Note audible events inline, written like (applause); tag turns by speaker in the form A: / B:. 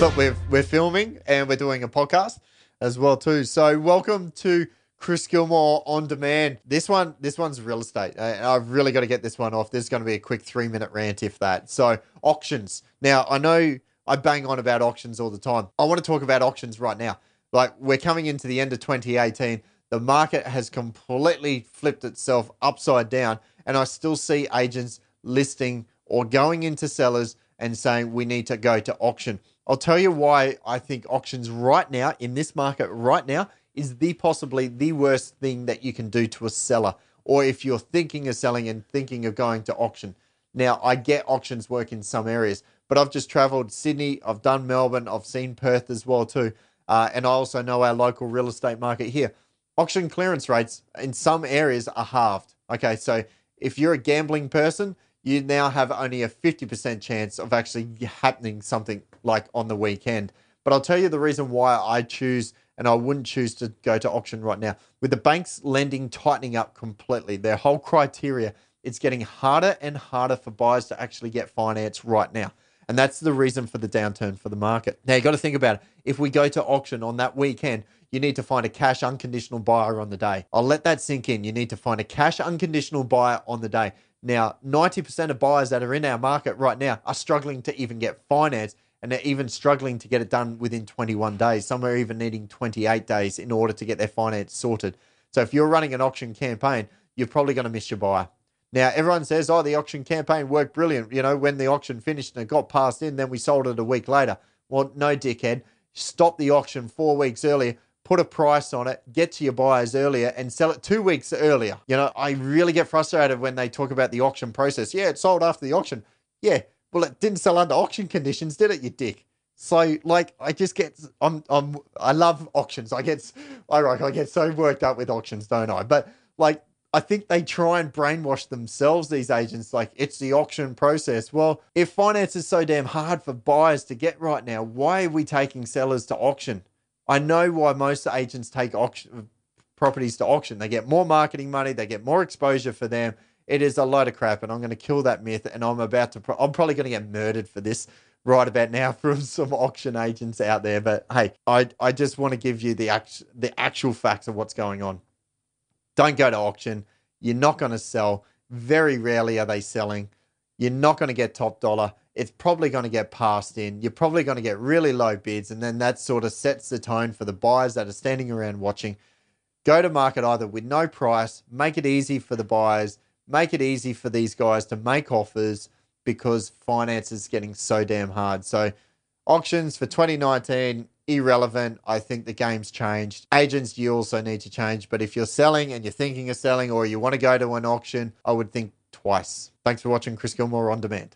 A: but we're we're filming and we're doing a podcast as well too. So welcome to Chris Gilmore on demand. This one, this one's real estate. And I've really got to get this one off. There's going to be a quick three minute rant if that. So auctions. Now I know I bang on about auctions all the time. I want to talk about auctions right now. Like we're coming into the end of 2018. The market has completely flipped itself upside down, and I still see agents listing or going into sellers and saying we need to go to auction. I'll tell you why I think auctions right now in this market right now is the possibly the worst thing that you can do to a seller or if you're thinking of selling and thinking of going to auction. Now, I get auctions work in some areas, but I've just traveled Sydney, I've done Melbourne, I've seen Perth as well too. Uh, and I also know our local real estate market here. Auction clearance rates in some areas are halved. Okay, so if you're a gambling person, you now have only a 50% chance of actually happening something like on the weekend. But I'll tell you the reason why I choose and I wouldn't choose to go to auction right now. With the banks lending tightening up completely, their whole criteria, it's getting harder and harder for buyers to actually get finance right now. And that's the reason for the downturn for the market. Now, you got to think about it. If we go to auction on that weekend, you need to find a cash unconditional buyer on the day. I'll let that sink in. You need to find a cash unconditional buyer on the day. Now, 90% of buyers that are in our market right now are struggling to even get finance and they're even struggling to get it done within 21 days. Some are even needing 28 days in order to get their finance sorted. So if you're running an auction campaign, you're probably going to miss your buyer. Now, everyone says, oh, the auction campaign worked brilliant. You know, when the auction finished and it got passed in, then we sold it a week later. Well, no, dickhead. Stop the auction four weeks earlier, put a price on it, get to your buyers earlier, and sell it two weeks earlier. You know, I really get frustrated when they talk about the auction process. Yeah, it sold after the auction. Yeah, well, it didn't sell under auction conditions, did it, you dick? So, like, I just get, I'm, I'm, I love auctions. I get, I I get so worked up with auctions, don't I? But like, I think they try and brainwash themselves, these agents, like it's the auction process. Well, if finance is so damn hard for buyers to get right now, why are we taking sellers to auction? I know why most agents take auction properties to auction. They get more marketing money, they get more exposure for them. It is a load of crap, and I'm going to kill that myth. And I'm about to, pro- I'm probably going to get murdered for this right about now (laughs) from some auction agents out there. But hey, I, I just want to give you the act, the actual facts of what's going on. Don't go to auction. You're not going to sell. Very rarely are they selling. You're not going to get top dollar. It's probably going to get passed in. You're probably going to get really low bids. And then that sort of sets the tone for the buyers that are standing around watching. Go to market either with no price, make it easy for the buyers, make it easy for these guys to make offers because finance is getting so damn hard. So, auctions for 2019, irrelevant. I think the game's changed. Agents, you also need to change. But if you're selling and you're thinking of selling or you want to go to an auction, I would think twice. Thanks for watching Chris Gilmore on demand.